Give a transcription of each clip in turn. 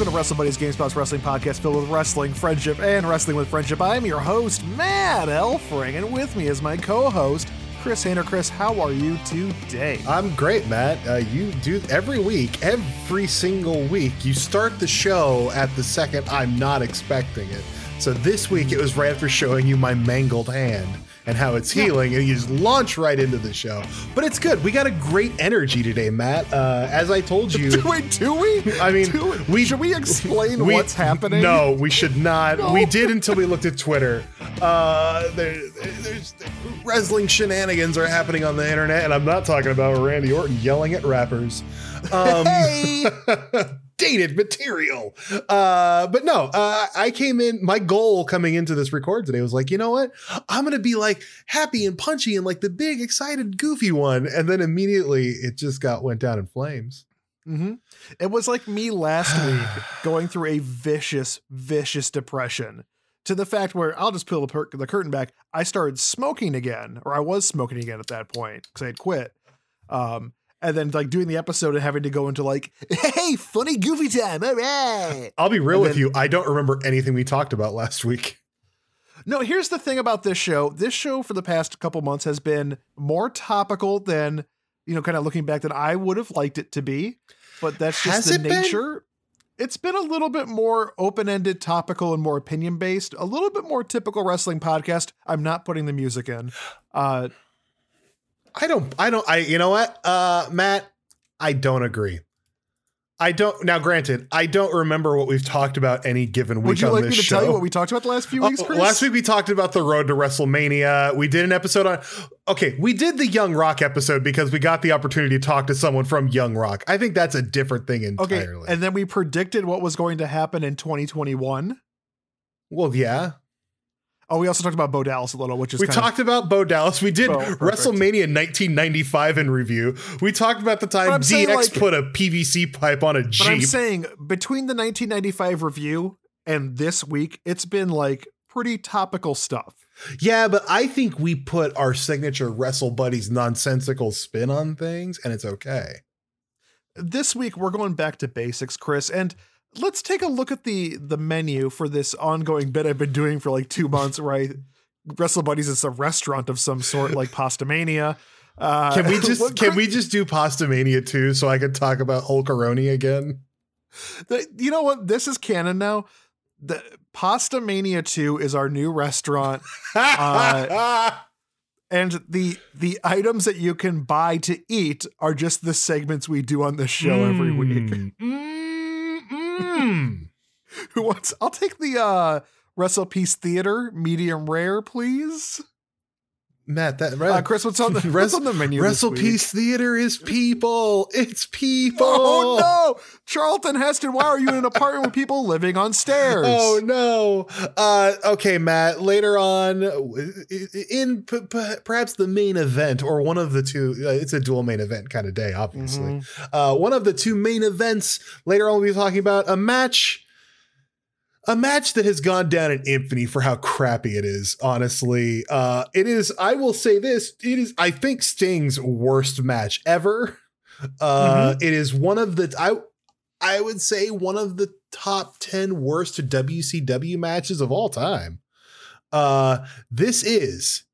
welcome to Wrestle Buddies GameSpot's wrestling podcast filled with wrestling, friendship, and wrestling with friendship. I'm your host, Matt Elfring, and with me is my co-host, Chris Hayner. Chris, how are you today? I'm great, Matt. Uh, you do every week, every single week, you start the show at the second I'm not expecting it. So this week it was right after showing you my mangled hand and how it's healing, and you just launch right into the show. But it's good. We got a great energy today, Matt. Uh, as I told you, Wait, do we? I mean, Do we should we explain we- what's happening? No, we should not. No. We did until we looked at Twitter. Uh, there, there's wrestling shenanigans are happening on the internet, and I'm not talking about Randy Orton yelling at rappers. Um, Hey! dated material. Uh, but no, uh, I came in. My goal coming into this record today was like, you know what? I'm gonna be like happy and punchy and like the big, excited, goofy one, and then immediately it just got went down in flames. hmm It was like me last week going through a vicious, vicious depression to the fact where I'll just peel the, per- the curtain back. I started smoking again, or I was smoking again at that point because I had quit. Um, and then like doing the episode and having to go into like, hey, funny goofy time, all right. I'll be real And with then- you. I don't remember anything we talked about last week. No, here's the thing about this show. This show for the past couple months has been more topical than, you know, kind of looking back than I would have liked it to be. But that's just Has the it been? nature. It's been a little bit more open-ended, topical, and more opinion-based. A little bit more typical wrestling podcast. I'm not putting the music in. Uh, I don't. I don't. I. You know what, uh, Matt? I don't agree. I don't. Now, granted, I don't remember what we've talked about any given week would you on like this me to show. tell you what we talked about the last few weeks, Oh, Chris? last week we talked about the road to WrestleMania. We did an episode on. Okay, we did the Young Rock episode because we got the opportunity to talk to someone from Young Rock. I think that's a different thing entirely. Okay, entirely. and then we predicted what was going to happen in 2021. well, yeah, Oh, we also talked about Bo Dallas a little, which is we kind of- talked about Bo Dallas. We did Oh. WrestleMania 1995 in review. We talked about the time DX like- put a PVC pipe on a But I'm saying between the 1995 review and this week, it's been like pretty topical stuff. Yeah, but I think we put our signature Wrestle Buddies nonsensical spin on things, and it's okay. This week we're going back to basics, Chris, and let's take a look at the the menu for this ongoing bit I've been doing for like two months, where I Wrestle Buddies is a restaurant of some sort, like Pastamania. Uh, Can we just what can we just do Pasta Mania too, so I can talk about Hulkaroni again? The, you know what? This is canon now. The Pasta Mania 2 is our new restaurant. Uh, and the the items that you can buy to eat are just the segments we do on this show every week. Mm, mm. Who wants? I'll take the uh Wrestle Peace Theater medium rare, please. Matt, that Uh, Chris, what's on the what's on the menu? Wrestle? Peace Theater is people. It's people. Oh no, Charlton Heston! Why are you in an apartment with people living on stairs? Oh no. Uh, okay, Matt. Later on, in p- p- perhaps the main event or one of the two, uh, it's a dual main event kind of day, obviously. Mhm. Uh, one of the two main events. Later on, we'll be talking about a match. A match that has gone down in infamy for how crappy it is, honestly. Uh, it is, I will say this, it is, I think, Sting's worst match ever. Uh, it is one of the, I, I would say one of the top 10 worst WCW matches of all time. Uh, this is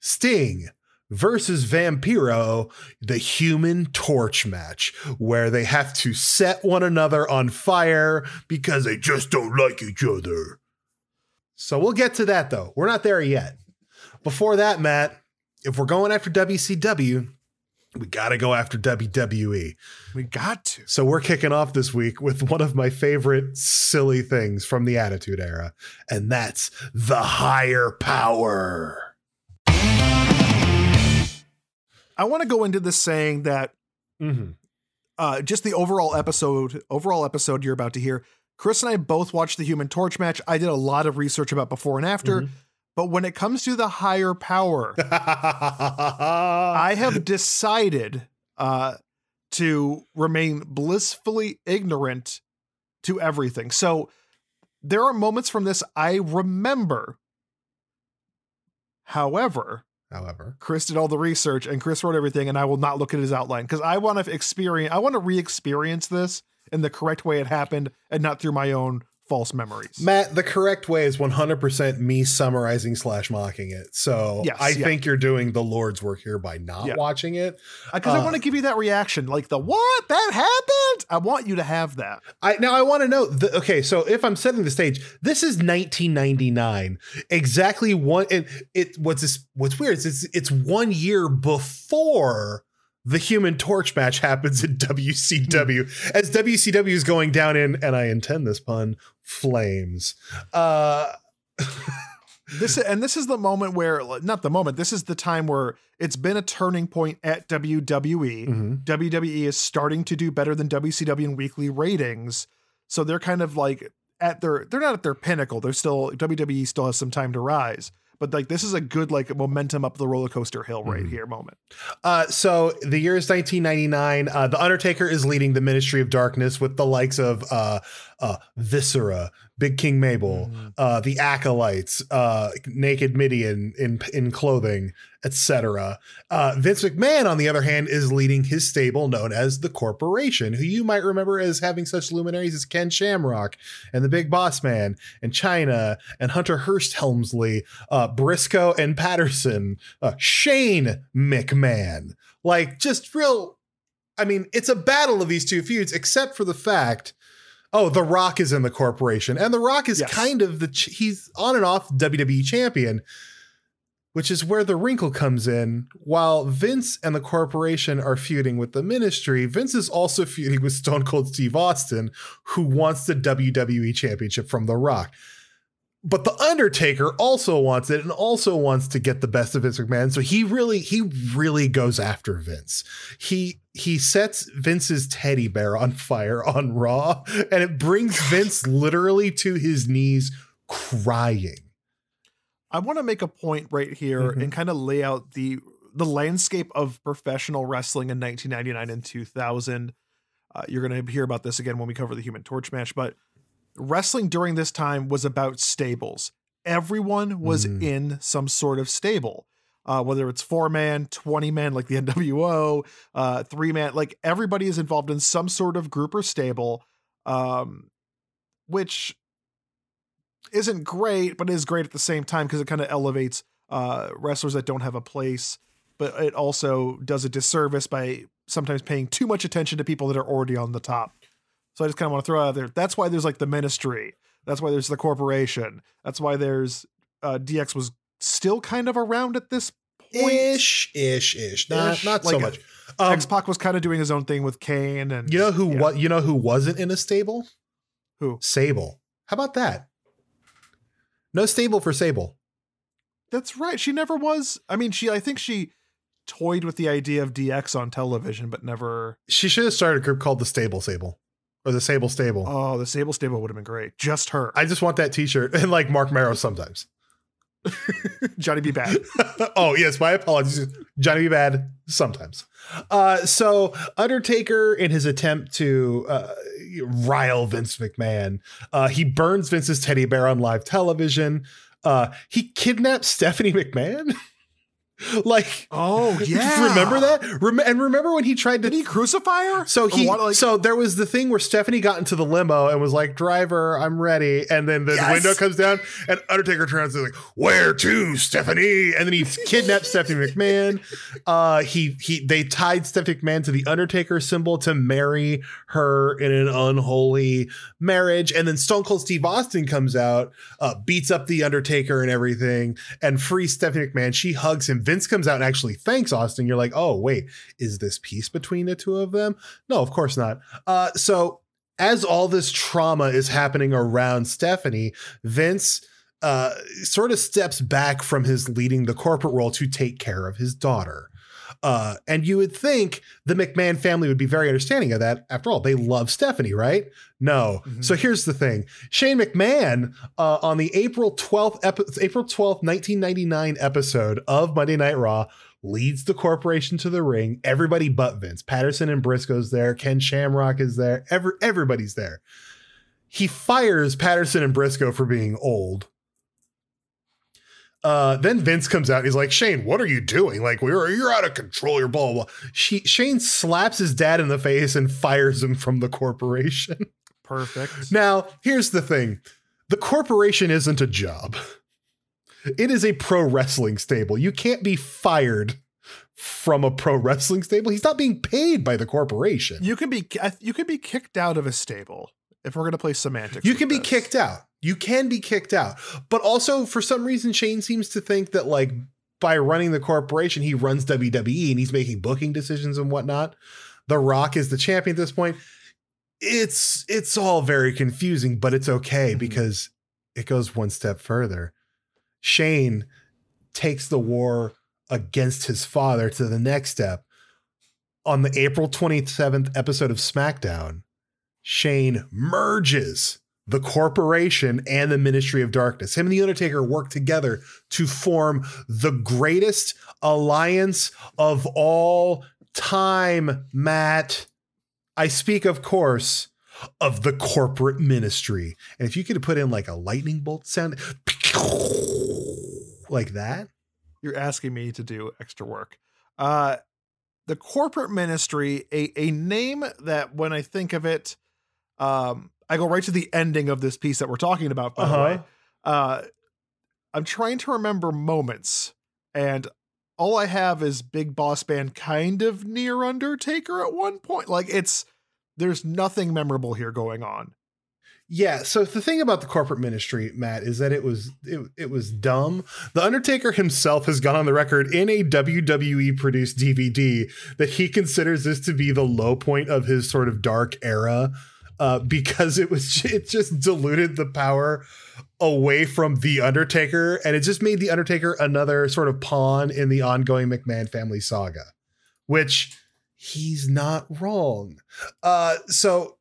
Sting versus Vampiro, the human torch match, where they have to set one another on fire because they just don't like each other. So we'll get to that though. We're not there yet. Before that, Matt, if we're going after WCW, we got to go after WWE. We got to. So we're kicking off this week with one of my favorite silly things from the Attitude Era, and that's the higher power. I want to go into this saying that Mm-hmm. uh, just the overall episode, overall episode you're about to hear. Chris and I both watched the Human Torch match. I did a lot of research about before and after, Mhm. but when it comes to the higher power, I have decided uh, to remain blissfully ignorant to everything. So there are moments from this I remember. However, However, Chris did all the research and Chris wrote everything, and I will not look at his outline because I want to experience. I want to re-experience this in the correct way it happened and not through my own false memories. Matt, the correct way is 100% me summarizing slash mocking it. So Yes, I yeah. think you're doing the Lord's work here by not Yeah. watching it. Because I uh, want to give you that reaction, like the what that happened. I want you to have that. I now I want to know. The, okay, so if I'm setting the stage, this is 1999, exactly one. And it what's this? What's weird is it's it's one year before the Human Torch match happens in WCW, as WCW is going down in, and I intend this pun, flames. Uh, This and this is the moment where not the moment. This is the time where it's been a turning point at WWE. mhm. WWE is starting to do better than WCW in weekly ratings. So they're kind of like at their they're not at their pinnacle. They're still WWE still has some time to rise. But like this is a good like momentum up the roller coaster hill right Mhm. here moment. Uh, so the year is 1999. Uh, the Undertaker is leading the Ministry of Darkness with the likes of uh, uh, Viscera, Big King Mabel, Mhm. uh, the Acolytes, uh, Naked Mideon in in clothing, etc. Uh, Vince McMahon, on the other hand, is leading his stable known as the Corporation, who you might remember as having such luminaries as Ken Shamrock and the Big Boss Man and Chyna and Hunter Hearst Helmsley, uh, Briscoe and Patterson, uh, Shane McMahon. Like just real. I mean, it's a battle of these two feuds, except for the fact. Oh, The Rock is in the corporation, and The Rock is Yes. kind of the ch- he's on and off WWE champion, which is where the wrinkle comes in. While Vince and the corporation are feuding with the ministry, Vince is also feuding with Stone Cold Steve Austin, who wants the WWE championship from The Rock. But the Undertaker also wants it and also wants to get the best of Vince McMahon. So he really, he really goes after Vince. He he sets Vince's teddy bear on fire on Raw, and it brings Vince literally to his knees crying. I want to make a point right here Mhm. and kind of lay out the the landscape of professional wrestling in 1999 and 2000. Uh, you're going to hear about this again when we cover the Human Torch match, but wrestling during this time was about stables. Everyone was Mhm. in some sort of stable. Uh, whether it's four man, 20 man, like the NWO, uh, three man, like everybody is involved in some sort of group or stable, um, which isn't great, but is great at the same time because it kind of elevates uh, wrestlers that don't have a place. But it also does a disservice by sometimes paying too much attention to people that are already on the top. So I just kind of want to throw out there. That's why there's like the ministry. That's why there's the corporation. That's why there's uh, DX was still kind of around at this point. Ish, ish, ish. Not, Ish, not so like, much. Um, X Pac was kind of doing his own thing with Kane, and you know who? What? You know who wasn't in a stable? Who? Sable. How about that? No stable for Sable. That's right. She never was. I mean, she. I think she toyed with the idea of DX on television, but never. She should have started a group called the Stable Sable or the Sable Stable. Oh, the Sable Stable would have been great. Just her, I just want that T-shirt and like Marc Mero sometimes. Johnny B. Bad. oh yes, my apologies, Johnny B. Bad sometimes. Uh, so Undertaker, in his attempt to uh, rile Vince McMahon, uh, he burns Vince's teddy bear on live television. Uh, he kidnaps Stephanie McMahon. like, Oh yeah, remember that? Rem- and remember when he tried to Did he crucify her? So he, what, like- so there was the thing where Stephanie got into the limo and was like, "Driver, I'm ready." And then the Yes. window comes down, and Undertaker turns and is like, "Where to, Stephanie?" And then he kidnapped Stephanie McMahon. Uh, he he they tied Stephanie McMahon to the Undertaker symbol to marry her in an unholy marriage. And then Stone Cold Steve Austin comes out, uh, beats up the Undertaker and everything, and frees Stephanie McMahon. She hugs him. Vince comes out and actually thanks Austin. You're like, oh wait, is this peace between the two of them? No, of course not. Uh, so as all this trauma is happening around Stephanie, Vince uh, sort of steps back from his leading the corporate role to take care of his daughter. Uh, and you would think the McMahon family would be very understanding of that. After all, they love Stephanie, right? No. Mhm. So here's the thing: Shane McMahon uh, on the April twelfth, epi- April twelfth, nineteen ninety nine episode of Monday Night Raw leads the corporation to the ring. Everybody but Vince, Patterson and Briscoe's there. Ken Shamrock is there. Every, everybody's there. He fires Patterson and Briscoe for being old. Uh, then Vince comes out and he's like, Shane, what are you doing? Like, we're you're out of control. You're blah blah. blah. She, Shane slaps his dad in the face and fires him from the corporation. Perfect. now, here's the thing: the corporation isn't a job. It is a pro wrestling stable. You can't be fired from a pro wrestling stable. He's not being paid by the corporation. You can be you can be kicked out of a stable if we're going to play semantics. You can be this. kicked out. You can be kicked out. But also, for some reason, Shane seems to think that, like, by running the corporation, he runs WWE and he's making booking decisions and whatnot. The Rock is the champion at this point. It's it's all very confusing, but it's okay Mhm. because it goes one step further. Shane takes the war against his father to the next step. On the April 27th episode of SmackDown, Shane merges the corporation and the Ministry of Darkness. Him and The Undertaker work together to form the greatest alliance of all time, Matt. I speak, of course, of the corporate ministry. And if you could put in like a lightning bolt sound, like that, You're asking me to do extra work. Uh, the corporate ministry, a a name that when I think of it, um, I go right to the ending of this piece that we're talking about. By the Uh-huh. way, uh, I'm trying to remember moments, and all I have is Big Boss Man kind of near Undertaker at one point. Like it's there's nothing memorable here going on. Yeah. So the thing about the corporate ministry, Matt, is that it was it, it was dumb. The Undertaker himself has gone on the record in a WWE produced DVD that he considers this to be the low point of his sort of dark era, uh, because it was it just diluted the power away from the Undertaker, and it just made the Undertaker another sort of pawn in the ongoing McMahon family saga, which he's not wrong. Uh, so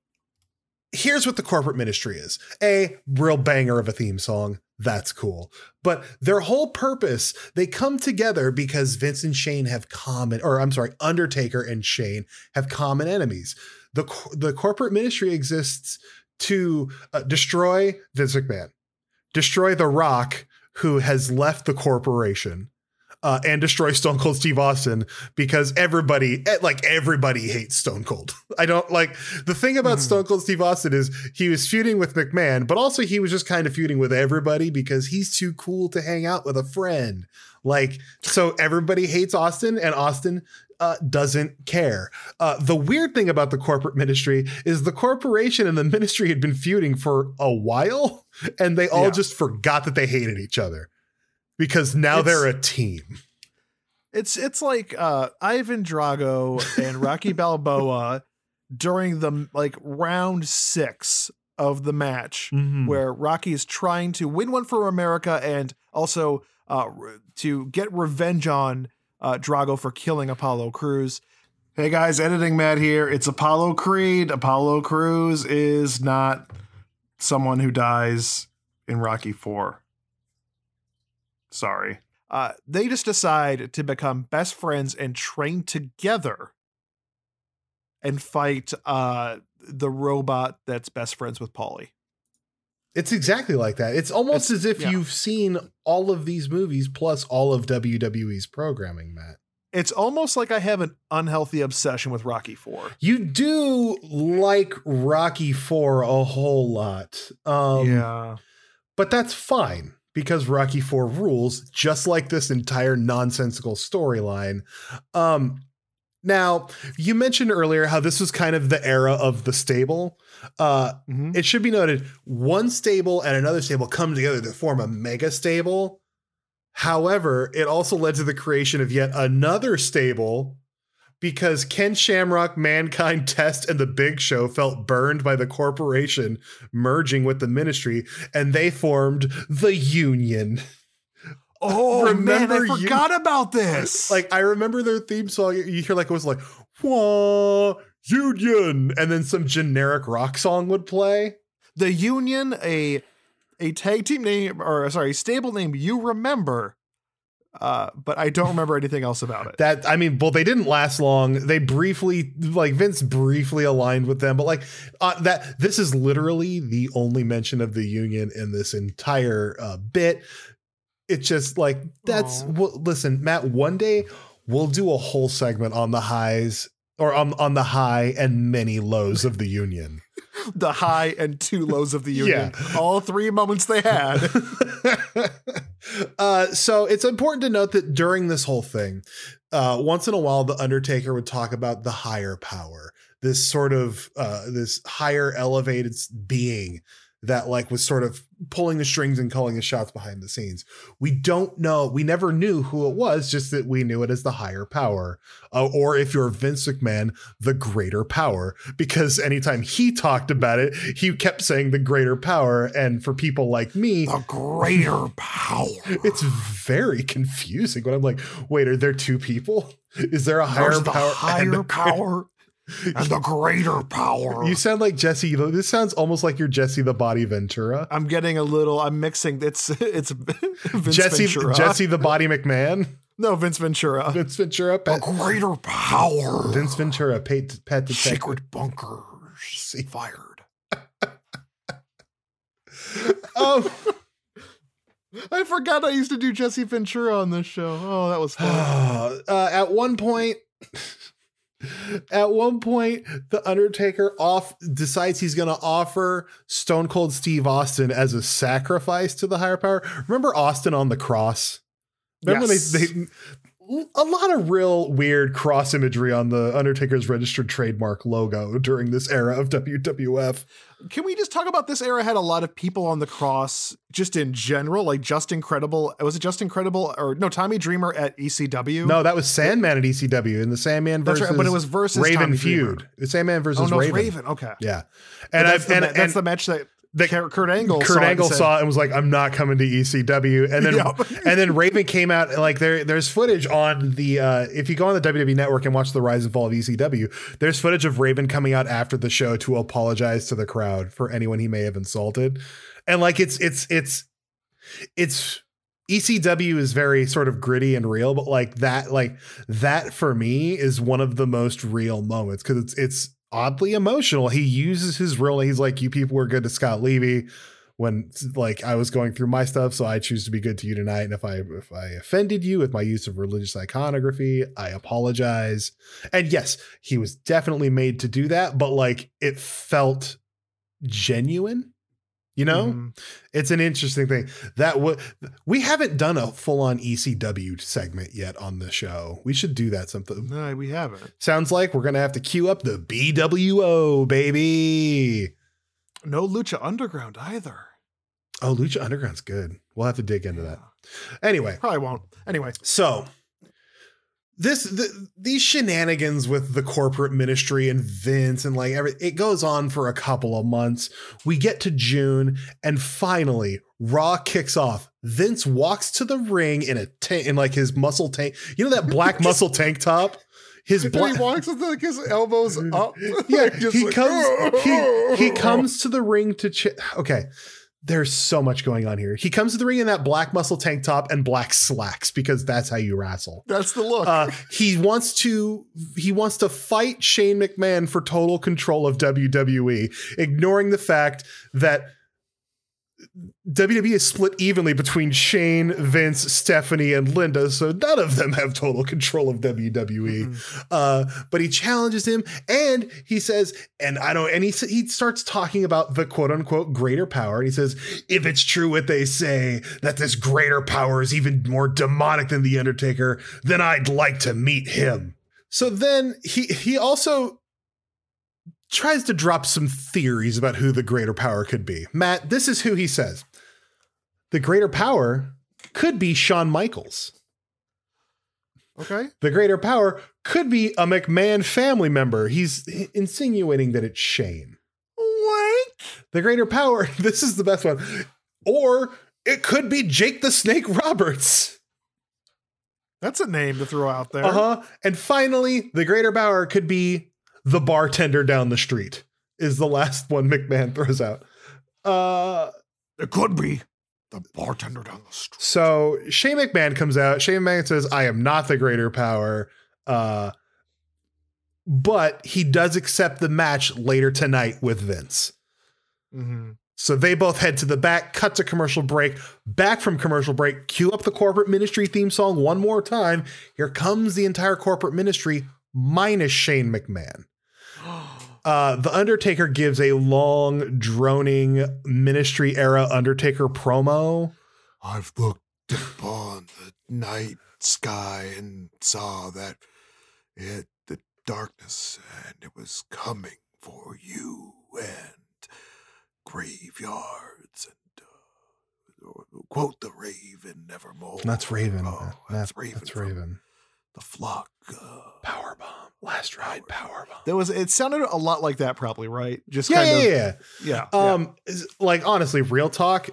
here's what the corporate ministry is. A real banger of a theme song. That's cool. But their whole purpose they come together because vince and shane have common or i'm sorry undertaker and shane have common enemies the the corporate ministry exists to uh, destroy vince mcmahon destroy the rock who has left the corporation uh, and destroy Stone Cold Steve Austin because everybody, eh, like everybody, hates Stone Cold. I don't like the thing about Mhm. Stone Cold Steve Austin is he was feuding with McMahon, but also he was just kind of feuding with everybody because he's too cool to hang out with a friend. Like, so everybody hates Austin, and Austin uh, doesn't care. Uh, the weird thing about the corporate ministry is the corporation and the ministry had been feuding for a while, and they all Yeah. just forgot that they hated each other because now It's- they're a team. It's it's like uh, Ivan Drago and Rocky Balboa during the like round six of the match, Mm-hmm. where Rocky is trying to win one for America and also uh, to get revenge on uh, Drago for killing Apollo Cruz. Hey guys, editing Matt here. It's Apollo Creed. Apollo Cruz is not someone who dies in Rocky Four. Sorry. Uh, they just decide to become best friends and train together and fight uh, the robot that's best friends with Paulie. It's exactly like that. It's almost It's- as if yeah. you've seen all of these movies plus all of WWE's programming, Matt. It's almost like I have an unhealthy obsession with Rocky Four. You do like Rocky 4 a whole lot. Um, yeah. But that's fine because Rocky 4 rules, just like this entire nonsensical storyline. Um, now, you mentioned earlier how this was kind of the era of the stable. Uh, Mhm. it should be noted one stable and another stable come together to form a mega stable. However, it also led to the creation of yet another stable because Ken Shamrock, Mankind Test, and the Big Show felt burned by the corporation merging with the ministry, and they formed the Union. Oh man, I Remember you- forgot about this. Like I remember their theme song. You hear like it was like "Wah Union," and then some generic rock song would play. the Union, a a tag team name or sorry, stable name you remember, uh, but I don't remember anything else about it. That I mean, well, they didn't last long. They briefly, like Vince, briefly aligned with them, but like uh, that. This is literally the only mention of the Union in this entire uh, bit. It's just like that's well, listen, Matt. One day we'll do a whole segment on the highs or on on the high and many lows of the union. The high and two lows of the union. Yeah. All three moments they had. uh, so it's important to note that during this whole thing, uh, once in a while, the Undertaker would talk about the higher power, this sort of uh, this higher elevated being that like was sort of pulling the strings and calling the shots behind the scenes. We don't know. We never knew who it was, just that we knew it as the higher power, uh, or if you're Vince McMahon, the greater power. Because anytime he talked about it, he kept saying the greater power. And for people like me, the greater power. it's very confusing when I'm like, wait, are there two people? Is there a higher There's the higher power and the greater power. You sound like Jesse. This sounds almost like you're Jesse the Body Ventura. I'm getting a little. I'm mixing. It's it's Vince Jesse, Ventura. Jesse the Body McMahon. no, Vince Ventura. Vince Ventura. the greater power. Vince Ventura. Pet, pet detective. Secret bunkers fired. Oh, I forgot I used to do Jesse Ventura on this show. Oh, that was fun. uh, at one point. At one point, the Undertaker off decides he's going to offer Stone Cold Steve Austin as a sacrifice to the higher power. Remember Austin on the cross? Remember Yes. they, they a lot of real weird cross imagery on the Undertaker's registered trademark logo during this era of WWF. Can we just talk about this era had a lot of people on the cross just in general, like just incredible. Was it just incredible or no? Tommy Dreamer at ECW. No, that was Sandman at ECW in the Sandman that's versus right. But it was versus Raven Tommy feud. Sandman versus Oh no, Raven. Raven. Okay, Yeah, and that's, I, the, and that's the match that the- Kurt Angle. Kurt saw it and Angle said- saw it and was like, "I'm not coming to ECW." And then Yep. and then Raven came out and, like there there's footage on the uh if you go on the WWE network and watch the rise and fall of ECW, there's footage of Raven coming out after the show to apologize to the crowd for anyone he may have insulted. And like it's it's it's it's ECW is very sort of gritty and real, but like that like that for me is one of the most real moments cuz it's it's oddly emotional. He uses his real he's like you people were good to Scott Levy when like I was going through my stuff, so I choose to be good to you tonight. And if I if I offended you with my use of religious iconography, I apologize. And yes, he was definitely made to do that, but like it felt genuine. You know, Mhm. it's an interesting thing that w- we haven't done a full on ECW segment yet on the show. We should do that something. No, we haven't. Sounds like we're gonna have to queue up the BWO baby. No Lucha Underground either. Oh, Lucha Underground's good. We'll have to dig into that. Anyway, Probably won't. Anyway, so this the, these shenanigans with the corporate ministry and Vince and like every it goes on for a couple of months. We get to June and finally Raw kicks off. Vince walks to the ring in a tank in like his muscle tank. You know that black muscle tank top? His black he walks with like his elbows up. yeah, like, just he like, comes he, he comes to the ring to ch- okay. There's so much going on here. He comes to the ring in that black muscle tank top and black slacks because that's how you wrestle. That's the look. Uh, he wants to he wants to fight Shane McMahon for total control of WWE, ignoring the fact that WWE is split evenly between Shane, Vince, Stephanie, and Linda, so none of them have total control of WWE. Mhm. Uh, but he challenges him, and he says, and I don't, and he he starts talking about the quote unquote greater power, and he says, if it's true what they say that this greater power is even more demonic than the Undertaker, then I'd like to meet him. So then he he also tries to drop some theories about who the greater power could be. Matt, this is who he says. The greater power could be Shawn Michaels. okay. The greater power could be a McMahon family member. He's insinuating that it's Shane. What? The greater power, this is the best one. Or it could be Jake the Snake Roberts. That's a name to throw out there. Uh huh. And finally, the greater power could be the bartender down the street, is the last one McMahon throws out. Uh, It could be the bartender down the street. So Shane McMahon comes out. Shane McMahon says, I am not the greater power. Uh, but he does accept the match later tonight with Vince. hmm So they both head to the back, cut to commercial break, back from commercial break, cue up the corporate ministry theme song one more time. Here comes the entire corporate ministry minus Shane McMahon. Uh, the Undertaker gives a long, droning ministry era Undertaker promo. I've looked upon the night sky and saw that it the darkness and it was coming for you and graveyards and uh, quote the raven nevermore. That's Raven. Oh, that's, that's Raven. That's Raven. The flock. Uh, Power bomb. Last ride. Power bomb. There was. It sounded a lot like that, probably, right? Just Yeah, kind yeah, of. yeah. Yeah. yeah. Um, is- like honestly, real talk.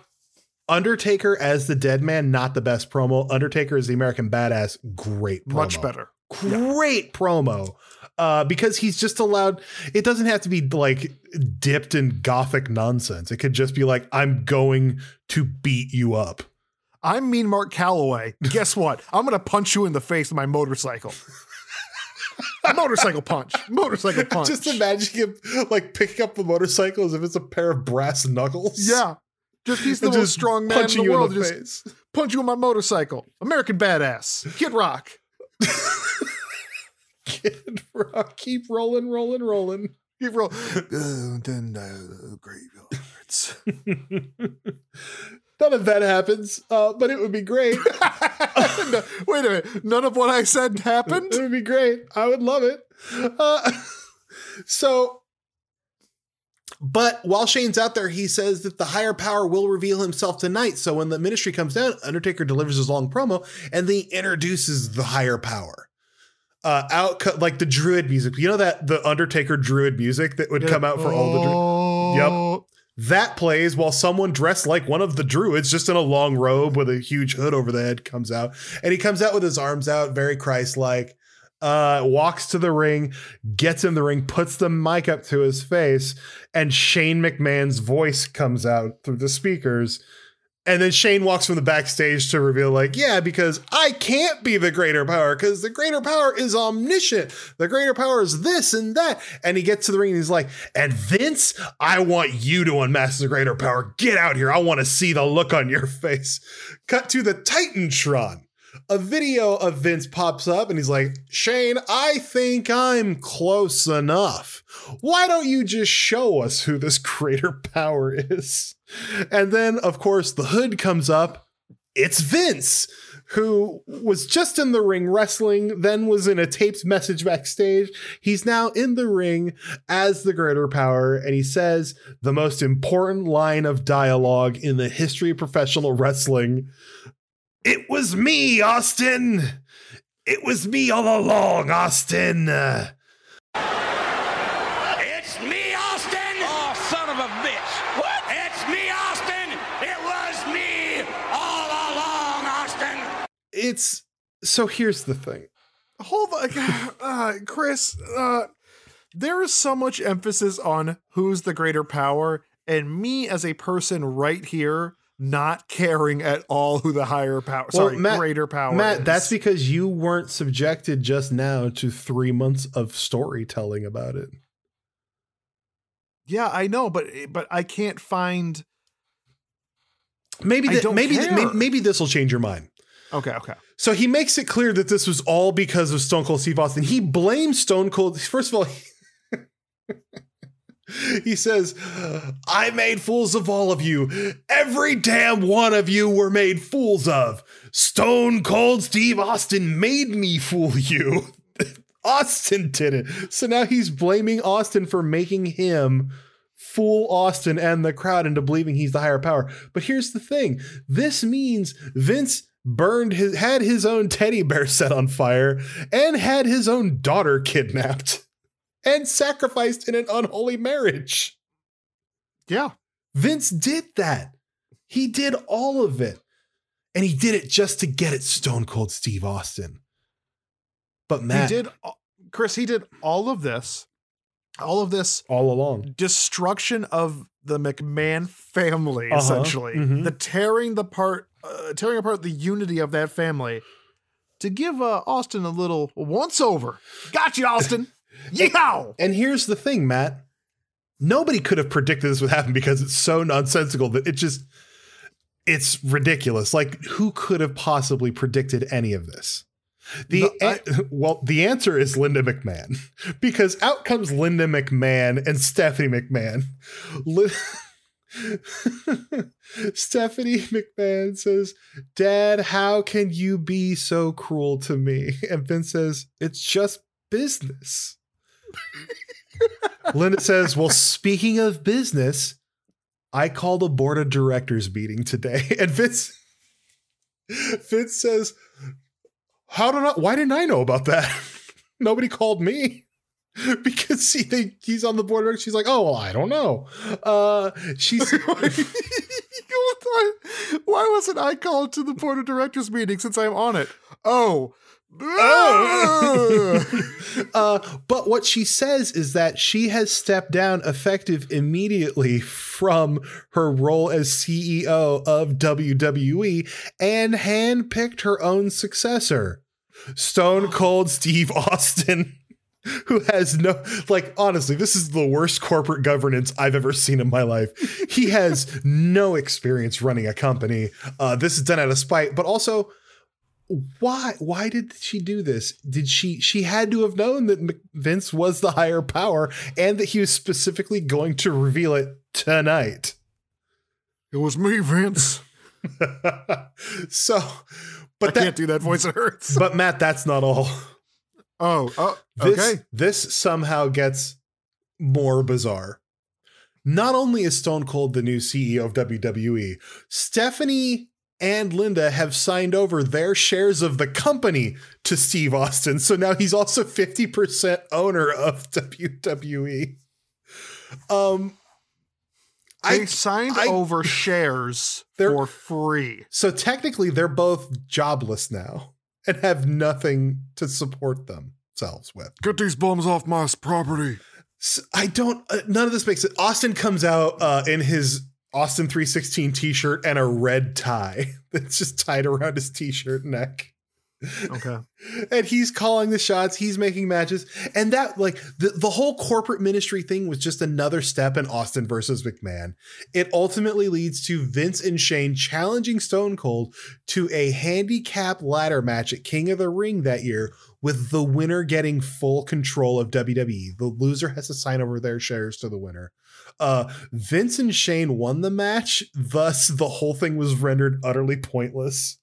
Undertaker as the dead man, not the best promo. Undertaker as the American badass, great promo. Much better. Great promo. Uh, because he's just allowed, it doesn't have to be like dipped in gothic nonsense. It could just be like, I'm going to beat you up. I'm Mean Mark Calaway. Guess what? I'm gonna punch you in the face with my motorcycle. motorcycle punch. Motorcycle punch. Just imagine him like picking up the motorcycle as if it's a pair of brass knuckles. Yeah. Just he's the And most strong man in the world. in the just face. punch you on my motorcycle. American badass. Kid Rock. Kid Rock, keep rolling, rolling, rolling. Keep roll. Uh, then uh, graveyards. None of that happens, uh, but it would be great. No, wait a minute. None of what I said happened. It would be great. I would love it. Uh, so, but while Shane's out there, he says that the higher power will reveal himself tonight. So when the ministry comes down, Undertaker delivers his long promo and then he introduces the higher power. Uh, out like the druid music. You know that the Undertaker druid music that would come out for all the. Dru- Oh. That plays while someone dressed like one of the druids, just in a long robe with a huge hood over the head, comes out. And he comes out with his arms out, very Christ like, uh, walks to the ring, gets in the ring, puts the mic up to his face, and Shane McMahon's voice comes out through the speakers. And then Shane walks from the backstage to reveal, like, yeah, because I can't be the greater power because the greater power is omniscient. The greater power is this and that. And he gets to the ring and he's like, and Vince, I want you to unmask the greater power. Get out here. I want to see the look on your face. Cut to the Titantron. A video of Vince pops up and he's like, Shane, I think I'm close enough. Why don't you just show us who this greater power is? And then, of course, the hood comes up. It's Vince, who was just in the ring wrestling, then was in a taped message backstage. He's now in the ring as the greater power, and he says the most important line of dialogue in the history of professional wrestling. It was me, Austin. It was me all along, Austin. Uh, It's me, Austin! Oh, son of a bitch! What? It's me, Austin! It was me all along, Austin! It's so here's the thing. Hold on, uh, Chris. Uh, there is so much emphasis on who's the greater power, and me as a person right here not caring at all who the higher power, Well, sorry, Matt- greater power. Matt, is. that's because you weren't subjected just now to three months of storytelling about it. yeah, I know, but but I can't find. Maybe that, maybe maybe, maybe this will change your mind. Okay, okay. So he makes it clear that this was all because of Stone Cold Steve Austin. He blames Stone Cold. First of all, he says, I made fools of all of you. Every damn one of you were made fools of. Stone Cold Steve Austin made me fool you. Austin did it. So now he's blaming Austin for making him fool Austin and the crowd into believing he's the higher power. But here's the thing this means Vince burned his had his own teddy bear set on fire and had his own daughter kidnapped and sacrificed in an unholy marriage. Yeah, Vince did that. He did all of it. And he did it just to get at Stone Cold Steve Austin. But Matt, he did. Chris, he did all of this, all of this all along. destruction of the McMahon family, Uh-huh, essentially, mhm. the tearing the part, uh, tearing apart the unity of that family, to give uh, Austin a little once over. Got you, Austin. Yow! And here's the thing, Matt. nobody could have predicted this would happen because it's so nonsensical that it just it's ridiculous. Like who could have possibly predicted any of this? The No, I- a- well, the answer is Linda McMahon because out comes Linda McMahon and Stephanie McMahon. Stephanie McMahon says, "Dad, how can you be so cruel to me?" And Vince says, "It's just business." Linda says, Well, speaking of business, I called a board of directors meeting today. And Vince Vince says, How did I why didn't I know about that? Nobody called me. Because he think he's on the board of directors. She's like, oh well, I don't know. Uh she's Why wasn't I called to the board of directors meeting since I'm on it? Oh. Oh. uh, but what she says is that she has stepped down effective immediately from her role as CEO of WWE and handpicked her own successor, Stone Cold Steve Austin. Who has no, like, honestly, this is the worst corporate governance I've ever seen in my life. He has no experience running a company. Uh, this is done out of spite, but also, why why did she do this did she she had to have known that vince was the higher power and that he was specifically going to reveal it tonight it was me, Vince. so but I but can't do that voice. It hurts. but matt that's not all Oh, oh, this okay. this somehow gets more bizarre not only is stone cold the new ceo of wwe stephanie and Linda have signed over their shares of the company to Steve Austin. So now he's also 50% owner of WWE. Um They I signed I- over shares for free. so technically they're both jobless now and have nothing to support themselves with. Get these bums off my property. S- I don't. Uh, none of this makes it. Austin comes out uh, in his Austin 316 t-shirt and a red tie that's just tied around his t-shirt neck. Okay. and he's calling the shots he's making matches and that like the, the whole corporate ministry thing was just another step in austin versus mcmahon. It ultimately leads to vince and shane challenging stone cold to a handicap ladder match at king of the ring that year with the winner getting full control of wwe the loser has to sign over their shares to the winner. Uh vince and shane won the match thus the whole thing was rendered utterly pointless.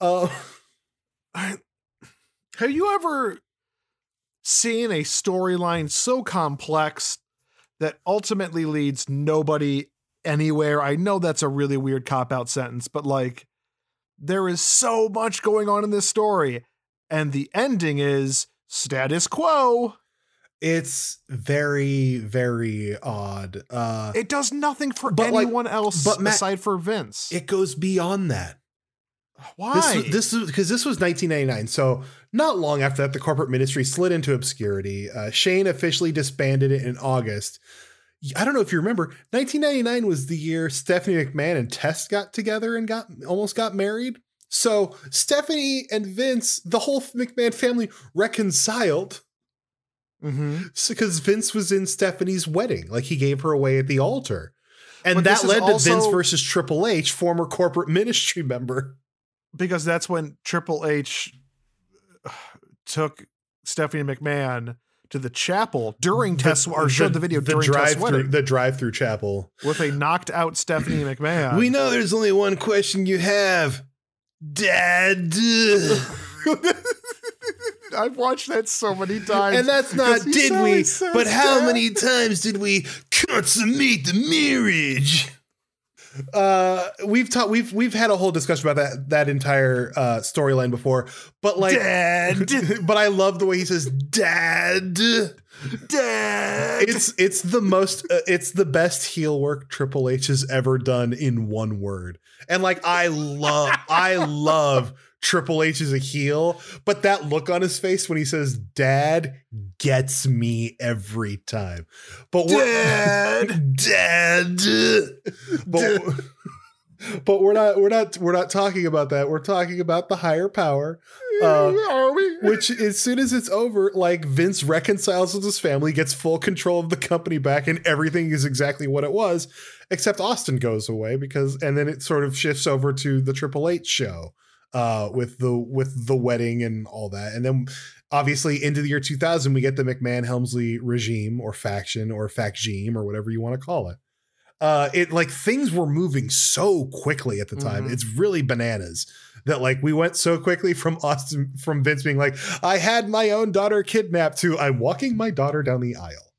Uh Have you ever seen a storyline so complex that ultimately leads nobody anywhere? I know that's a really weird cop out sentence, but like there is so much going on in this story, and the ending is status quo. It's very, very odd. Uh, It does nothing for But, like- anyone else but Matt- aside for Vince. it goes beyond that. Why? This is because this was 1999. So not long after that, the corporate ministry slid into obscurity. Uh, Shane officially disbanded it in August. I don't know if you remember, 1999 was the year Stephanie McMahon and Test got together and got almost got married. So Stephanie and Vince, the whole McMahon family reconciled hmm because Vince was in Stephanie's wedding. Like he gave her away at the altar. And But that led to Vince versus Triple H, former corporate ministry member. Because that's when Triple H uh, took Stephanie McMahon to the chapel during Test or showed the video during Test drive through the drive through chapel. with a knocked out Stephanie McMahon. we know there's only one question you have, Dad. I've watched that so many times, and that's not did we, but how many times did we consummate the marriage? Uh, we've taught we've we've had a whole discussion about that that entire uh storyline before, but like Dad. but I love the way he says dad. Dad. It's it's the most uh, it's the best heel work Triple H has ever done in one word. And like I love I love Triple H is a heel, but that look on his face when he says dad gets me every time. But Dad. dad but, but we're not we're not we're not talking about that. We're talking about the higher power. Uh, Are we? which as soon as it's over, like Vince reconciles with his family, gets full control of the company back, and everything is exactly what it was, except Austin goes away because and then it sort of shifts over to the Triple H show uh with the with the wedding and all that. And then obviously into the year 2000 we get the McMahon Helmsley regime or faction or facgime or whatever you want to call it. Uh it like things were moving so quickly at the time. Mhm. it's really bananas that like we went so quickly from austin from vince being like i had my own daughter kidnapped to i'm walking my daughter down the aisle.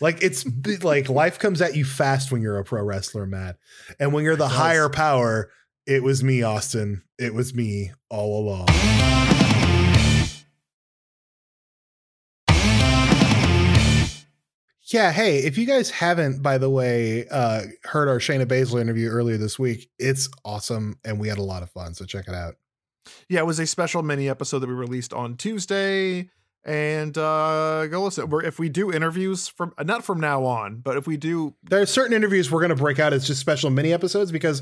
Like it's like life comes at you fast when you're a pro wrestler matt. And when you're the higher power it was me austin it was me all along Yeah, hey, if you guys haven't, by the way, uh, heard our Shayna Baszler interview earlier this week, it's awesome and we had a lot of fun. So check it out. Yeah, it was a special mini episode that we released on Tuesday. And uh go listen. We're, if we do interviews from uh, not from now on, but if we do There are certain interviews we're going to break out as just special mini episodes because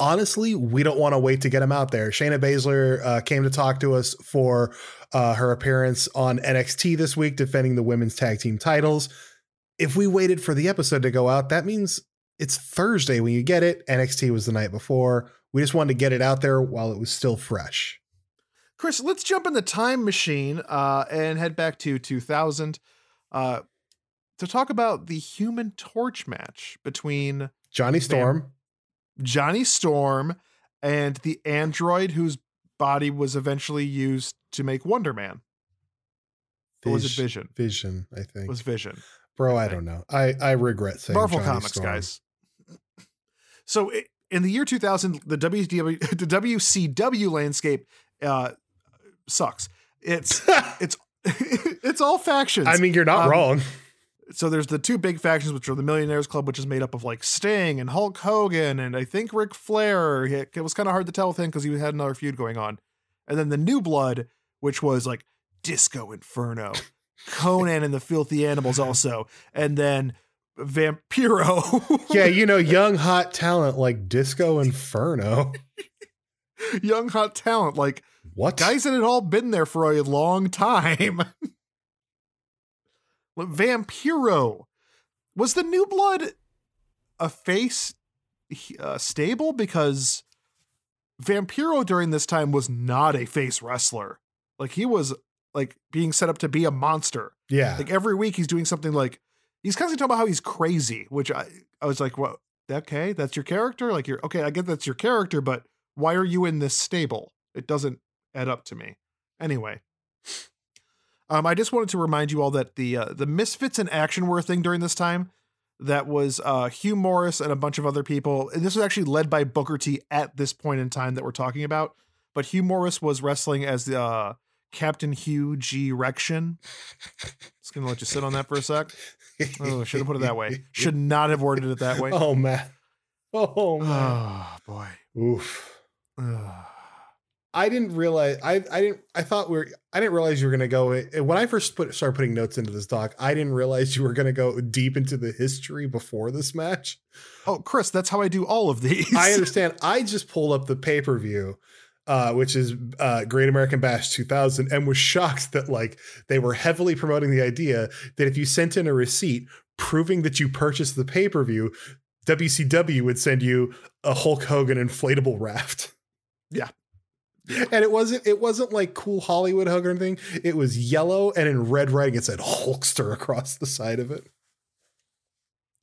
honestly, we don't want to wait to get them out there. Shayna Baszler uh, came to talk to us for uh, her appearance on NXT this week, defending the women's tag team titles. If we waited for the episode to go out, that means it's Thursday when you get it. NXT was the night before. We just wanted to get it out there while it was still fresh. Chris, let's jump in the time machine uh, and head back to 2000 uh, to talk about the Human Torch match between Johnny Storm. Johnny Storm and the android whose body was eventually used to make Wonder Man. Or was it Vision? Vision, I think. It was Vision. Bro, I don't know. I, I regret saying Marvel Johnny Comics, Storm. guys. So i- in the year 2000, the WCW, the WCW landscape uh, sucks. It's it's it's all factions. I mean, you're not Um, wrong. so there's the two big factions, which are the Millionaires Club, which is made up of like Sting and Hulk Hogan, and I think Ric Flair. It it was kind of hard to tell with him because he had another feud going on. And then the New Blood, which was like Disco Inferno, Konnan and the Filthy Animals, also, and then Vampiro. yeah, you know, young hot talent like Disco Inferno. young hot talent, like What? guys that had all been there for a long time. Vampiro. Was the New Blood a face uh, stable? Because Vampiro during this time was not a face wrestler. Like he was like being set up to be a monster. yeah. Like every week he's doing something like he's constantly talking about how he's crazy, which I I was like, well, okay, that's your character. Like you're okay, I get that's your character, but why are you in this stable? It doesn't add up to me. Anyway, um, I just wanted to remind you all that the uh, the Misfits in action were a thing during this time. That was uh, Hugh Morrus and a bunch of other people. And this was actually led by Booker T at this point in time that we're talking about. But Hugh Morrus was wrestling as the uh, Captain Hugh G. Rection. Just gonna let you sit on that for a sec. Oh, should have put it that way. Should not have worded it that way. Oh man. Oh man. Oh boy. Oof. Ugh. I didn't realize I I didn't I thought we are I didn't realize you were gonna go when I first put started putting notes into this doc, I didn't realize you were gonna go deep into the history before this match. Oh, Chris, that's how I do all of these. I understand. I just pulled up the pay-per-view, uh, which is uh, Great American Bash 2000, and was shocked that like they were heavily promoting the idea that if you sent in a receipt proving that you purchased the pay-per-view, WCW would send you a Hulk Hogan inflatable raft. Yeah. And it wasn't it wasn't like cool Hollywood hug or anything. It was yellow and in red writing it said Hulkster across the side of it.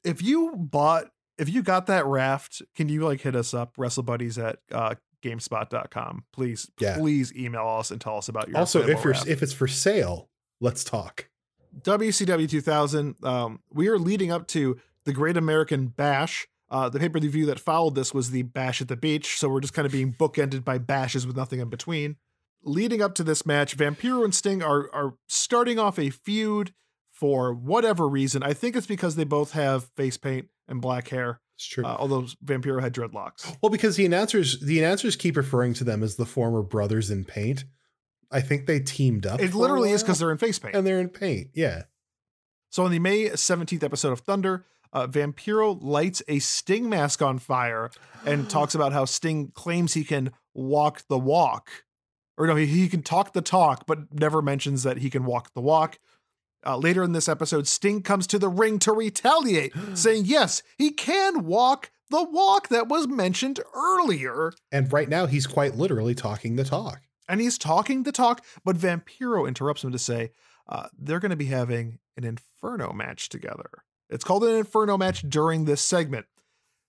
if you bought if you got that raft, can you like hit us up, WrestleBuddies at uh GameSpot.com. Please, Yeah. please email us and tell us about your also, if you're raft. if it's for sale, let's talk. WCW 2000, um, we are leading up to the Great American Bash. Uh, the pay per view that followed this was the Bash at the Beach, so we're just kind of being bookended by bashes with nothing in between. Leading up to this match, Vampiro and Sting are are starting off a feud for whatever reason. I think it's because they both have face paint and black hair, It's true. uh, although Vampiro had dreadlocks. Well, because the announcers the announcers keep referring to them as the former brothers in paint. I think they teamed up. It literally is because they're in face paint. and they're in paint. Yeah. So on the May 17th episode of Thunder, uh, Vampiro lights a Sting mask on fire and talks about how Sting claims he can walk the walk. Or no, he, he can talk the talk, but never mentions that he can walk the walk. Uh, later in this episode, Sting comes to the ring to retaliate, saying, yes, he can walk the walk that was mentioned earlier. And right now, he's quite literally talking the talk. And he's talking the talk, but Vampiro interrupts him to say, uh, they're going to be having an Inferno match together. It's called an Inferno match during this segment.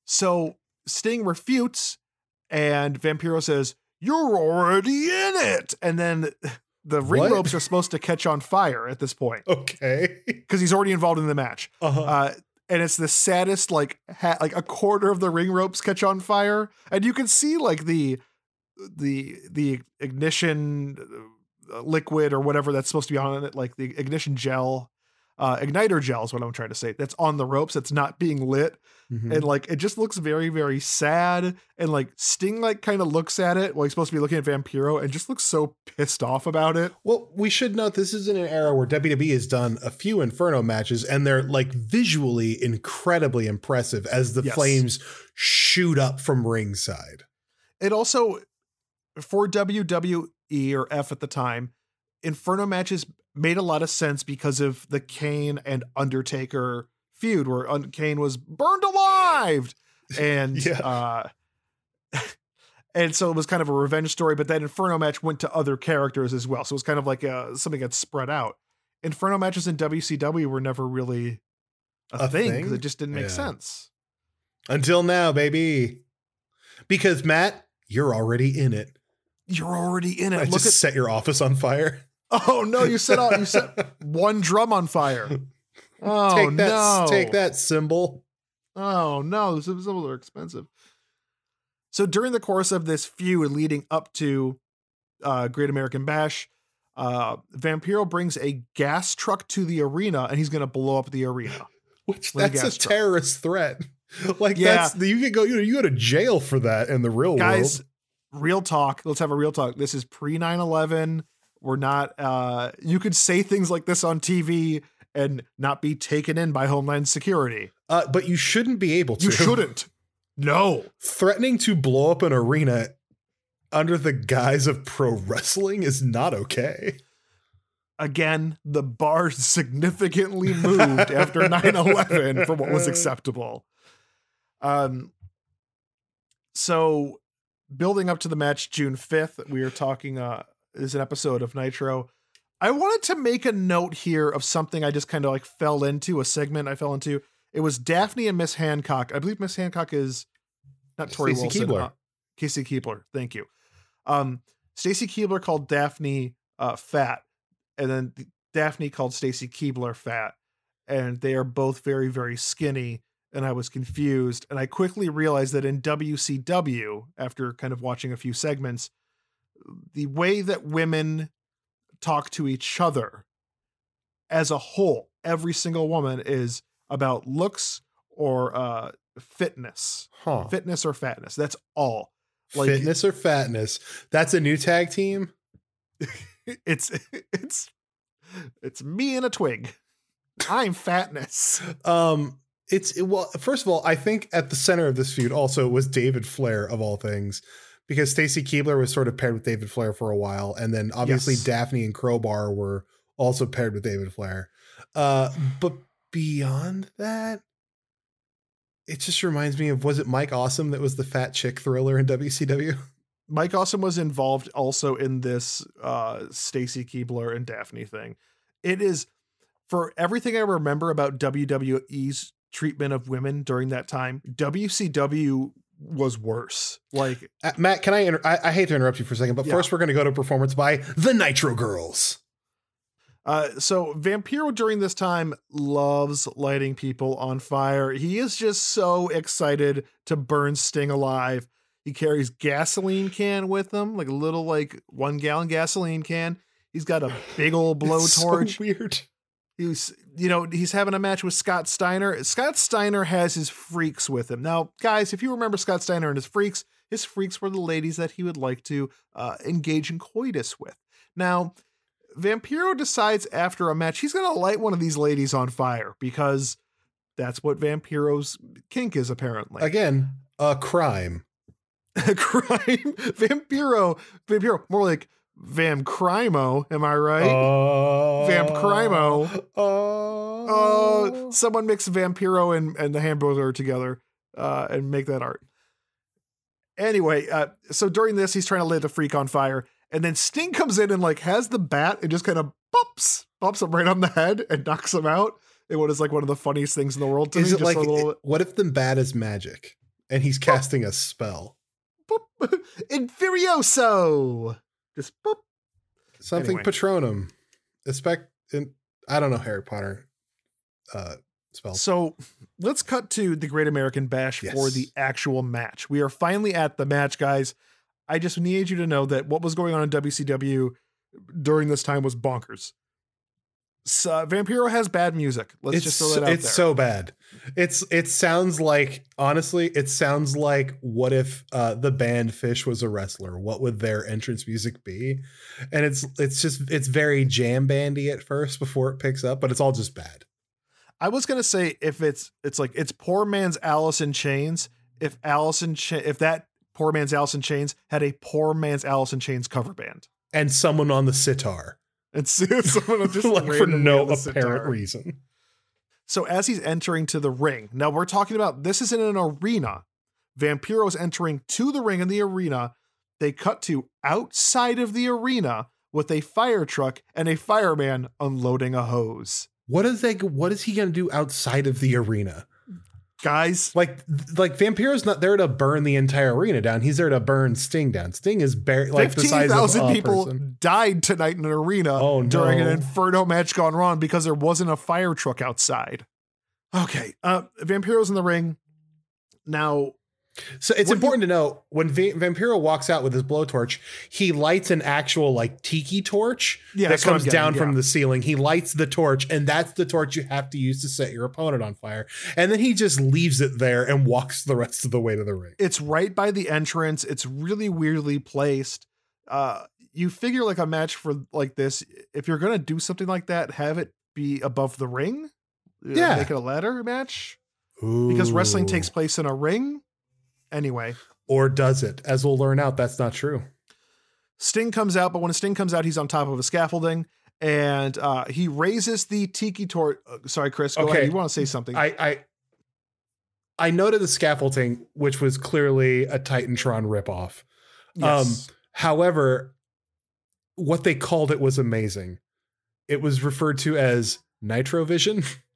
So Sting refutes, and Vampiro says, You're already in it. And then the ring What? ropes are supposed to catch on fire at this point Okay. because he's already involved in the match. Uh-huh. Uh, and it's the saddest, like, ha- like a quarter of the ring ropes catch on fire, and you can see like the the the ignition uh, liquid or whatever that's supposed to be on it, like the ignition gel, uh, igniter gel is what I'm trying to say. That's on the ropes. That's not being lit, Mhm. and like it just looks very very sad. And like Sting like kind of looks at it while he's supposed to be looking at Vampiro, and just looks so pissed off about it. Well, we should note this is in an era where WWE has done a few Inferno matches, and they're like visually incredibly impressive as the Yes. flames shoot up from ringside. it also for WWE or F at the time, Inferno matches made a lot of sense because of the Kane and Undertaker feud, where Kane was burned alive, and Yeah. uh, and so it was kind of a revenge story. But that Inferno match went to other characters as well, so it was kind of like a, something that spread out. Inferno matches in WCW were never really a, A thing because it just didn't make Yeah. sense. Until now, baby. Because Matt, you're already in it. You're already in it. I Look just at set your office on fire. Oh no, you set out you set one drum on fire. Oh take that, no. take that symbol. Oh no, the symbols are expensive. So during the course of this feud leading up to uh, Great American Bash, uh, Vampiro brings a gas truck to the arena and he's going to blow up the arena. Which that's a truck. terrorist threat. Like Yeah. that's you could go you know, you go to jail for that in the real Guys, world. real talk. Let's have a real talk. This is pre 9 11. We're not, uh, you could say things like this on TV and not be taken in by Homeland Security. Uh, but you shouldn't be able to. You shouldn't. No. Threatening to blow up an arena under the guise of pro wrestling is not okay. Again, the bar significantly moved after 9 11 for what was acceptable. Um, so, building up to the match June 5th, we are talking, uh, is an episode of Nitro. I wanted to make a note here of something I just kind of like fell into, a segment I fell into. It was Daphne and Miss Hancock. I believe Miss Hancock is not Tori Stacy Wilson. Keibler. uh, Casey Keibler. Thank you. Um, Stacy Keibler called Daphne uh, fat, and then Daphne called Stacy Keibler fat, and they are both very, very skinny. And I was confused, and I quickly realized that in WCW, after kind of watching a few segments, the way that women talk to each other as a whole, every single woman is about looks or uh, fitness, Huh. fitness or fatness. That's all. Like Fitness or fatness? That's a new tag team. it's it's it's me and a twig. I'm fatness. Um, it's it, well. First of all, I think at the center of this feud also was David Flair of all things, because Stacy Keibler was sort of paired with David Flair for a while, and then obviously Yes. Daphne and Crowbar were also paired with David Flair. Uh, but beyond that, it just reminds me of was it Mike Awesome that was the fat chick thriller in WCW? Mike Awesome was involved also in this uh Stacy Keibler and Daphne thing. It is for everything I remember about WWE's treatment of women during that time, WCW was worse. Like Uh, Matt, can I, inter- I? I hate to interrupt you for a second, but Yeah. first we're going to go to performance by the Nitro Girls. Uh, so Vampiro during this time loves lighting people on fire. He is just so excited to burn Sting alive. He carries gasoline can with him, like a little like one gallon gasoline can. He's got a big old It's so blowtorch. weird. He's, you know, he's having a match with Scott Steiner. Scott Steiner has his freaks with him. Now, guys, if you remember Scott Steiner and his freaks, his freaks were the ladies that he would like to uh, engage in coitus with. Now, Vampiro decides after a match he's going to light one of these ladies on fire because That's what Vampiro's kink is apparently. Again, a crime. a crime. Vampiro, Vampiro, more like Vam Crimo, am I right? Oh. Vamp Crimo. Oh. Oh, someone mix Vampiro and, and the Hamburger together uh, and make that art. Anyway, uh, so during this, he's trying to light the freak on fire, and then Sting comes in and like has the bat and just kind of bumps bumps him right on the head and knocks him out. In what is like one of the funniest things in the world to Is me. it just like, a little what if the bat is magic and he's casting a spell? boop, Inferioso. Just boop. Something Anyway. Patronum. Expect, in, I don't know Harry Potter uh, spells. So let's cut to the Great American Bash for the actual match. We are finally at the match, guys. I just need you to know that what was going on in WCW during this time was bonkers. So, uh, Vampiro has bad music. Let's it's just throw that out it's there. so bad. It's it sounds like honestly, it sounds like what if uh, the band Phish was a wrestler? What would their entrance music be? And it's it's just it's very jam bandy at first before it picks up, but it's all just bad. I was gonna say if it's it's like it's poor man's Alice in Chains. If Alice in Cha- if that poor man's Alice in Chains had a poor man's Alice in Chains cover band, And someone on the sitar, and so someone just like for no apparent sitar. reason. So as he's entering to the ring, now we're talking about this is in an arena. Vampiro's entering to the ring in the arena. They cut to outside of the arena with a fire truck and a fireman unloading a hose. What is they? What is he going to do outside of the arena? Guys, Like, like Vampiro's not there to burn the entire arena down. He's there to burn Sting down. Sting is bare, like the size of 15,000 a people person. died tonight in an arena Oh, during an. Inferno match gone wrong because there wasn't a fire truck outside. Okay, uh, Vampiro's in the ring. Now, So it's important to know when Va- Vampiro walks out with his blowtorch, he lights an actual like tiki torch Yeah, that comes getting, down from yeah. the ceiling. He lights the torch, and that's the torch you have to use to set your opponent on fire. And then he just leaves it there and walks the rest of the way to the ring. it's right by the entrance. It's really weirdly placed. Uh, you figure like a match for like this, if you're gonna do something like that, have it be above the ring. Uh, Yeah. make it a ladder match because wrestling takes place in a ring. Anyway, or does it? As we'll learn out, that's not true. Sting comes out, but when Sting comes out, he's on top of a scaffolding and uh, he raises the tiki torch. Uh, sorry, Chris. Go Okay. ahead. You want to say something? I I I noted the scaffolding, which was clearly a Titantron ripoff. yes. However, what they called it was amazing. It was referred to as Nitrovision.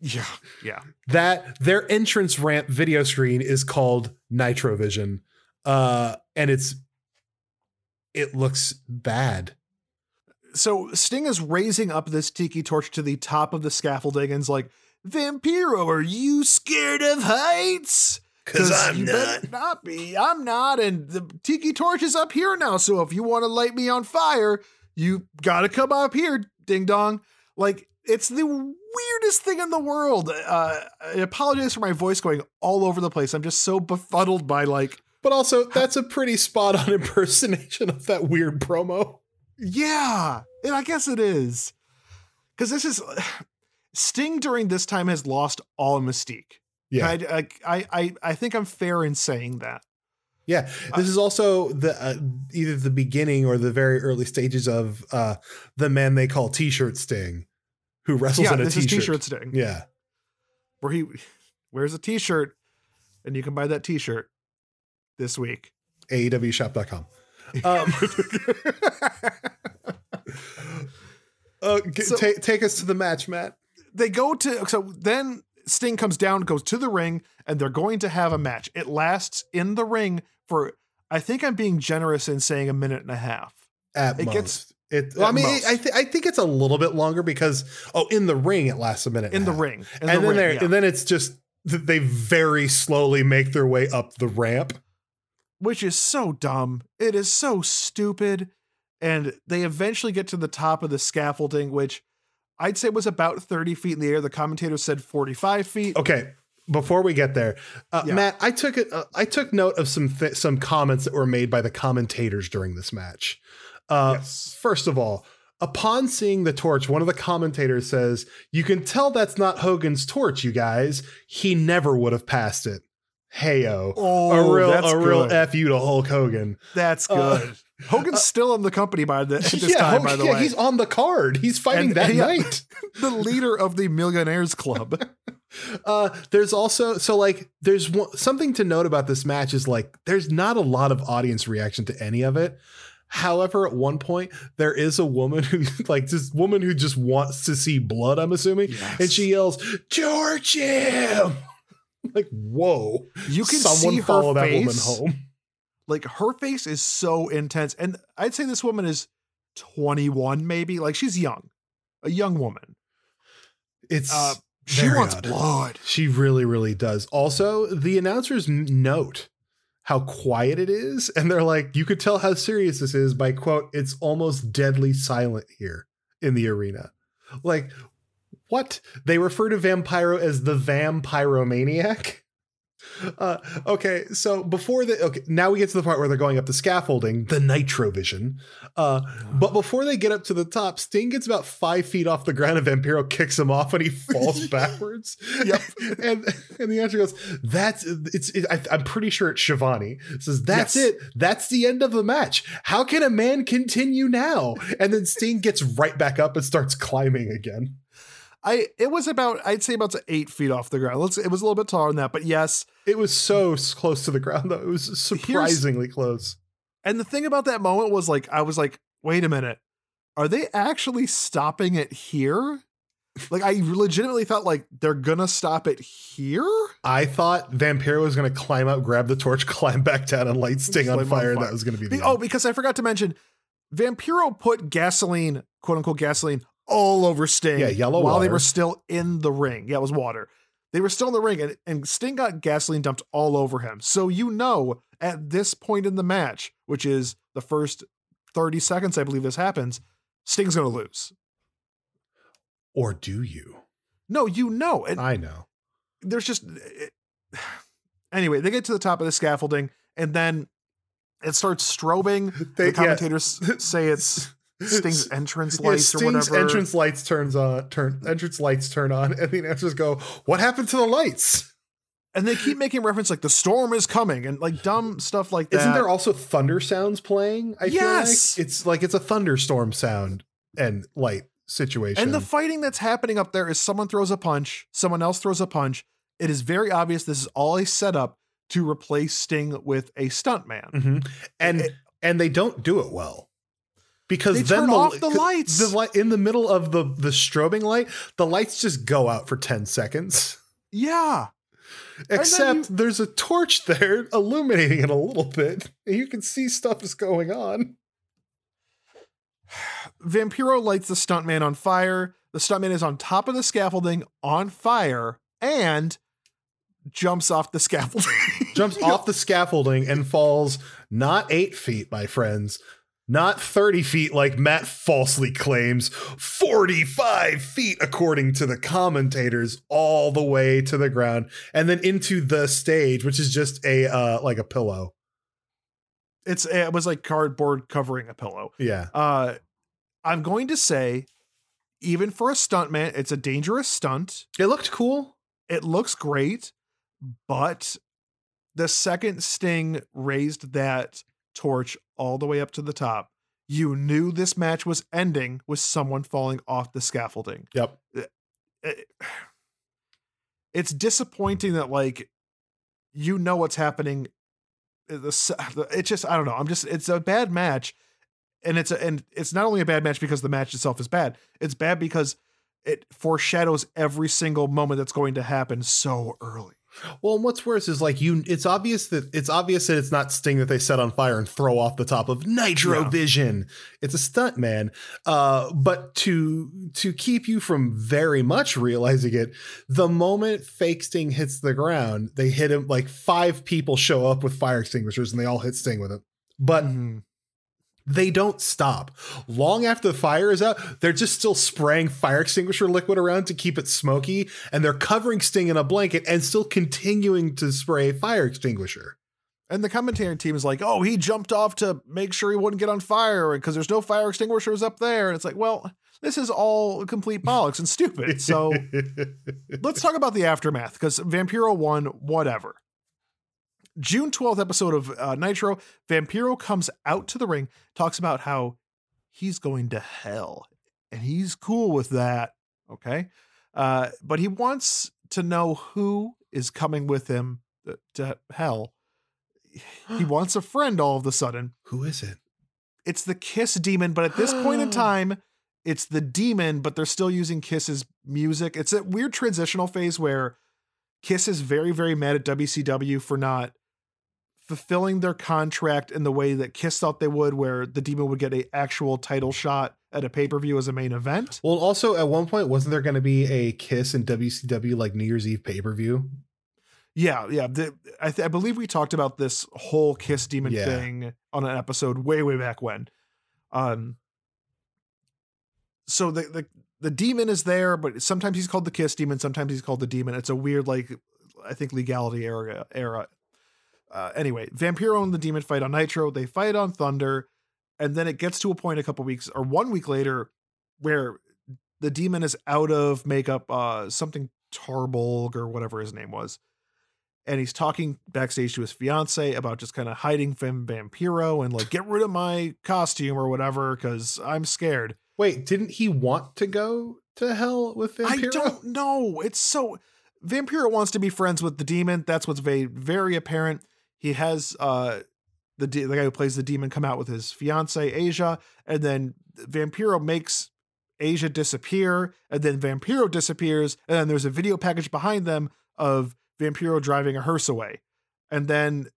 yeah. Yeah. that their entrance ramp video screen is called Nitrovision. Uh and it's it looks bad. so Sting is raising up this tiki torch to the top of the scaffolding and's like, Vampiro, are you scared of heights? you better not be. I'm not. And the tiki torch is up here now. So if you want to light me on fire, you got to come up here, ding dong. Like, it's the weirdest thing in the world. Uh, I apologize for my voice going all over the place. I'm just so befuddled by, like, But also that's a pretty spot on impersonation of that weird promo. Yeah, and I guess it is. Because this is Sting during this time has lost all mystique. Yeah. I, I, I, I think I'm fair in saying that. Yeah, this is also the uh, either the beginning or the very early stages of uh, the man they call T-shirt Sting, who wrestles yeah, in a this T-shirt. is T-shirt Sting, Yeah, where he wears a T-shirt, and you can buy that T-shirt this week. AEWShop.com. Um, uh, g- So- ta- take us to the match, Matt. they go to so then Sting comes down, goes to the ring, and they're going to have a match. It lasts in the ring for I think I'm being generous in saying a minute and a half. At It most. gets- it. well, I mean, most. I, th- I think it's a little bit longer because oh, in the ring it lasts a minute In the half. ring. In and the then ring, there, yeah. and then it's just th- they very slowly make their way up the ramp. which is so dumb. It is so stupid. And they eventually get to the top of the scaffolding, which I'd say was about 30 feet in the air. The commentator said 45 feet. Okay, before we get there, uh, Yeah. Matt, I took it. Uh, I took note of some th- some comments that were made by the commentators during this match. Uh, Yes. First of all, Upon seeing the torch, one of the commentators says, You can tell that's not Hogan's torch, you guys. He never would have passed it. Heyo. Oh, a real that's a real good. F you to Hulk Hogan. That's Uh, good. Hogan's still in the company by the, this yeah, time, Hulk- by the yeah, way. he's on the card. He's fighting And- that yeah. night. the leader of the Millionaires Club. Uh, there's also so like there's one, something to note about this match is like there's not a lot of audience reaction to any of it. However, at one point there is a woman who like this woman who just wants to see blood. I'm assuming, Yes. and she yells, "George him!" like whoa! You can someone see her follow that woman home. Like her face is so intense. And I'd say this woman is 21, maybe. Like she's young, a young woman. It's Uh, She wants blood. She really, really does. Also, the announcers note how quiet it is, and they're like, you could tell how serious this is by quote, it's almost deadly silent here in the arena. Like, what? They refer to Vampiro as the Vampiromaniac. Uh, okay, so before the okay, now we get to the part where they're going up the scaffolding, the Nitro Vision. Uh, but before they get up to the top, Sting gets about five feet off the ground, and Vampiro kicks him off, and he falls backwards. Yep. and and the answer goes, "That's it's. It, I, I'm pretty sure it's Schiavone says that's Yes. it. That's the end of the match. How can a man continue now?" And then Sting gets right back up and starts climbing again. I it was about I'd say about eight feet off the ground. Let's it was a little bit taller than that, but yes. It was so close to the ground, though. It was surprisingly close. And the thing about that moment was like I was like, wait a minute, are they actually stopping it here? Like I legitimately thought like they're gonna stop it here. I thought Vampiro was going to climb up, grab the torch, climb back down, and light Sting on Flame on fire. That was going to be Be- the oh, end. because I forgot to mention, Vampiro put gasoline, quote unquote gasoline, all over Sting. Yeah, yellow while they were still in the ring. Yeah, it was water. They were still in the ring, and, and Sting got gasoline dumped all over him. So you know, at this point in the match, which is the first 30 seconds, I believe this happens, Sting's gonna lose. Or do you? No, you know. And I know. there's just it- anyway they get to the top of the scaffolding and then it starts strobing They- the commentators say it's sting's entrance Yeah, lights or whatever entrance lights turns on. Turn entrance lights turn on, and the announcers go, "What happened to the lights?" and they keep making reference like the storm is coming and like dumb stuff like that Isn't there also thunder sounds playing? I Yes! feel like it's like it's a thunderstorm sound and light situation. and the fighting that's happening up there is someone throws a punch someone else throws a punch it is very obvious this is all a setup to replace sting with a stuntman Mhm. and It- and they don't do it well because They then the, off the lights. The light in the middle of the the strobing light, the lights just go out for ten seconds. yeah Except you- there's a torch there illuminating it a little bit. And you can see stuff is going on. Vampiro lights the stuntman on fire. The stuntman is on top of the scaffolding on fire and jumps off the scaffolding. Jumps off the scaffolding and falls not eight feet, my friends, not 30 feet like Matt falsely claims, 45 feet according to the commentators, all the way to the ground and then into the stage, which is just a uh like a pillow. It's it was like cardboard covering a pillow. Yeah. Uh I'm going to say even for a stuntman, it's a dangerous stunt. It looked cool. It looks great, but the second Sting raised that torch all the way up to the top, you knew this match was ending with someone falling off the scaffolding. Yep. it's disappointing that like you know what's happening Uh, s- it's just i don't know i'm just it's a bad match and it's a, and it's not only a bad match because the match itself is bad it's bad because it foreshadows every single moment that's going to happen so early Well, and what's worse is like you it's obvious that it's obvious that it's not Sting that they set on fire and throw off the top of Nitro. Vision. It's a stunt man. Uh, but to to keep you from very much realizing it, the moment fake Sting hits the ground, they hit him like five people show up with fire extinguishers and they all hit Sting with it. But they don't stop. Long after the fire is out, they're just still spraying fire extinguisher liquid around to keep it smoky, and they're covering Sting in a blanket and still continuing to spray fire extinguisher. And the commentary team is like, "Oh, he jumped off to make sure he wouldn't get on fire because there's no fire extinguishers up there." And it's like, well, this is all complete bollocks and stupid. So let's talk about the aftermath because Vampiro won, whatever. June 12th episode of uh, Nitro, Vampiro comes out to the ring, talks about how he's going to hell and he's cool with that. Okay. Uh, but he wants to know who is coming with him uh, to hell. He wants a friend all of a sudden. Who is it? It's the Kiss demon, but at this point in time, it's the demon, but they're still using Kiss's music. It's a weird transitional phase where Kiss is very, very mad at WCW for not fulfilling their contract in the way that Kiss thought they would, where the demon would get a actual title shot at a pay per view as a main event. Well, also at one point, wasn't there going to be a Kiss and WCW like New Year's Eve pay per view? Yeah, yeah. The, I, th- I believe we talked about this whole Kiss demon Yeah. thing on an episode way, way back when. Um. So the the the demon is there, but sometimes he's called the Kiss demon, sometimes he's called the demon. It's a weird, like, I think legality era era. Uh, anyway, Vampiro and the demon fight on Nitro. They fight on Thunder, and then it gets to a point a couple weeks or one week later where the demon is out of makeup. Uh, something Torborg or whatever his name was and he's talking backstage to his fiance about just kind of hiding from Vampiro and like get rid of my costume or whatever because I'm scared. Wait, didn't he want to go to hell with Vampiro? I don't know. It's so Vampiro wants to be friends with the demon. That's what's very very apparent. He has uh the de- the guy who plays the demon come out with his fiance Asya, and then Vampiro makes Asya disappear, and then Vampiro disappears, and then there's a video package behind them of Vampiro driving a hearse away. And then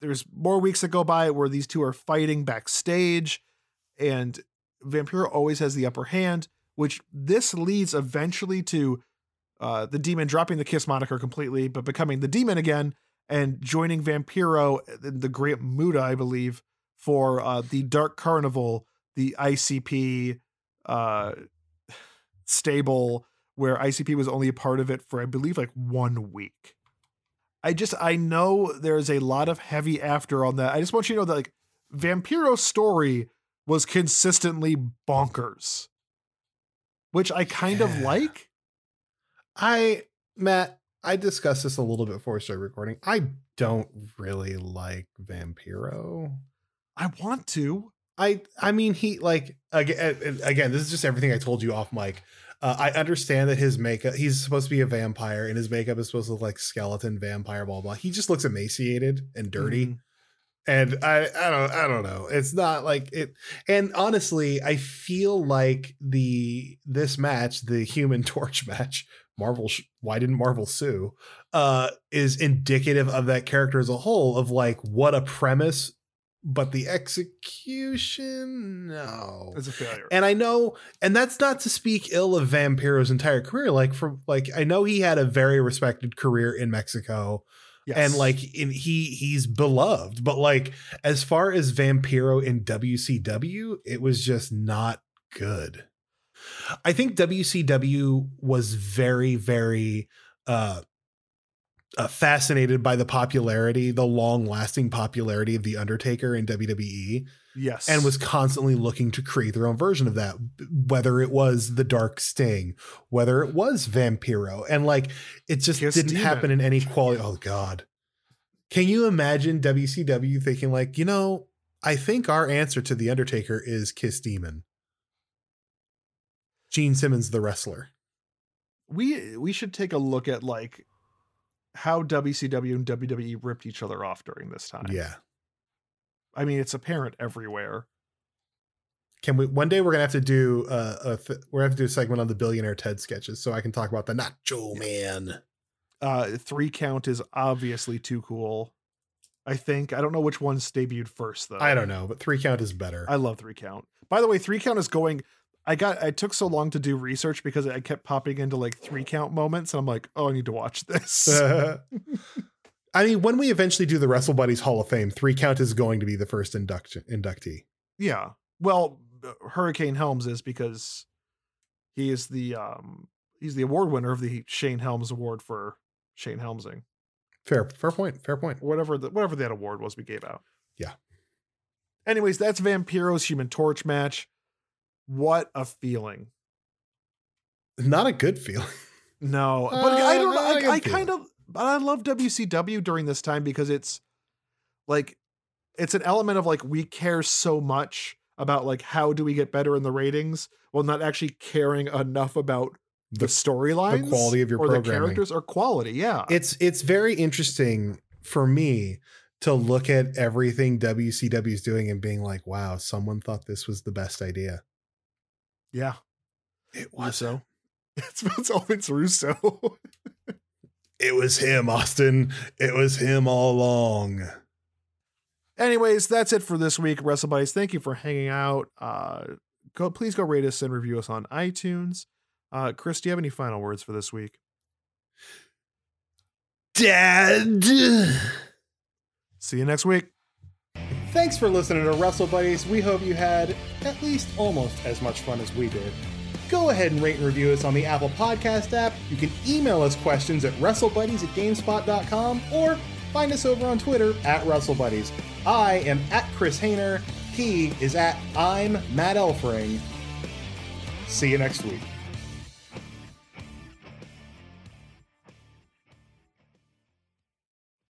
there's more weeks that go by where these two are fighting backstage, and Vampiro always has the upper hand, which this leads eventually to uh, the demon dropping the Kiss moniker completely, but becoming the demon again and joining Vampiro, in the Great Muta, I believe, for uh, the Dark Carnival, the ICP uh, stable, where ICP was only a part of it for, I believe, like one week. I just, I know there's a lot of heavy after on that. I just want you to know that, like, Vampiro's story was consistently bonkers, which I kind of like. I, Matt, I discussed this a little bit before we started recording. I don't really like Vampiro. I want to. I I mean he like again again this is just everything I told you off mic. Uh, I understand that his makeup he's supposed to be a vampire and his makeup is supposed to look like skeleton vampire blah blah. He just looks emaciated and dirty. Mhm. And I I don't I don't know. It's not like it and honestly I feel like the this match, the Human Torch match, Marvel sh- why didn't Marvel sue? Uh is indicative of that character as a whole of like what a premise but the execution no It's a failure. and I know, and that's not to speak ill of Vampiro's entire career. Like from like I know he had a very respected career in Mexico, Yes. and like in, he he's beloved. But like as far as Vampiro in WCW, it was just not good. I think WCW was very very uh uh, fascinated by the popularity, the long lasting popularity of The Undertaker in WWE yes. and was constantly looking to create their own version of that whether it was the dark sting whether it was vampiro and like it just Kiss didn't happen in any quality oh god. Can you imagine wcw thinking like you know i think our answer to the undertaker is kiss demon gene simmons the wrestler we we should take a look at like how WCW and WWE ripped each other off during this time. yeah I mean, it's apparent everywhere. can we one day we're gonna have to do uh, a we're gonna have to do a segment on the billionaire ted sketches so i can talk about the nacho man Uh, three count is obviously too cool. I think I don't know which one's debuted first though. i don't know but three count is better I love three count. By the way, three count is going. I got. I took so long to do research because I kept popping into like three count moments, and I'm like, oh, I need to watch this. I mean, when we eventually do the Wrestle Buddies Hall of Fame, three count is going to be the first induction inductee. yeah. Well, Hurricane Helms is because he is the um he's the award winner of the Shane Helms Award for Shane Helmsing. Fair, fair point. Fair point. whatever the whatever that award was we gave out. Yeah. Anyways, that's Vampiro's Human Torch match. What a feeling. Not a good feeling. No, but Uh, I don't know. not a good I, I feeling. kind of, but I love WCW during this time because it's like, it's an element of like, we care so much about like, how do we get better in the ratings while not actually caring enough about the, The- storylines, quality of your or the characters, or quality. Yeah. It's it's very interesting for me to look at everything WCW is doing and being like, wow, someone thought this was the best idea. Yeah. It Russo. It's, it's all Vince Russo. It was him, Austin. It was him all along. Anyways, that's it for this week, Wrestle Buddies. Thank you for hanging out. Uh, go, please go rate us and review us on iTunes. Uh, Chris, do you have any final words for this week? Dad. See you next week. Thanks for listening to Wrestle Buddies. We hope you had at least almost as much fun as we did. Go ahead and rate and review us on the Apple Podcast app. You can email us questions at WrestleBuddies at GameSpot.com or find us over on Twitter at WrestleBuddies. I am at Chris Hayner. He is at I'm Matt Elfring. See you next week.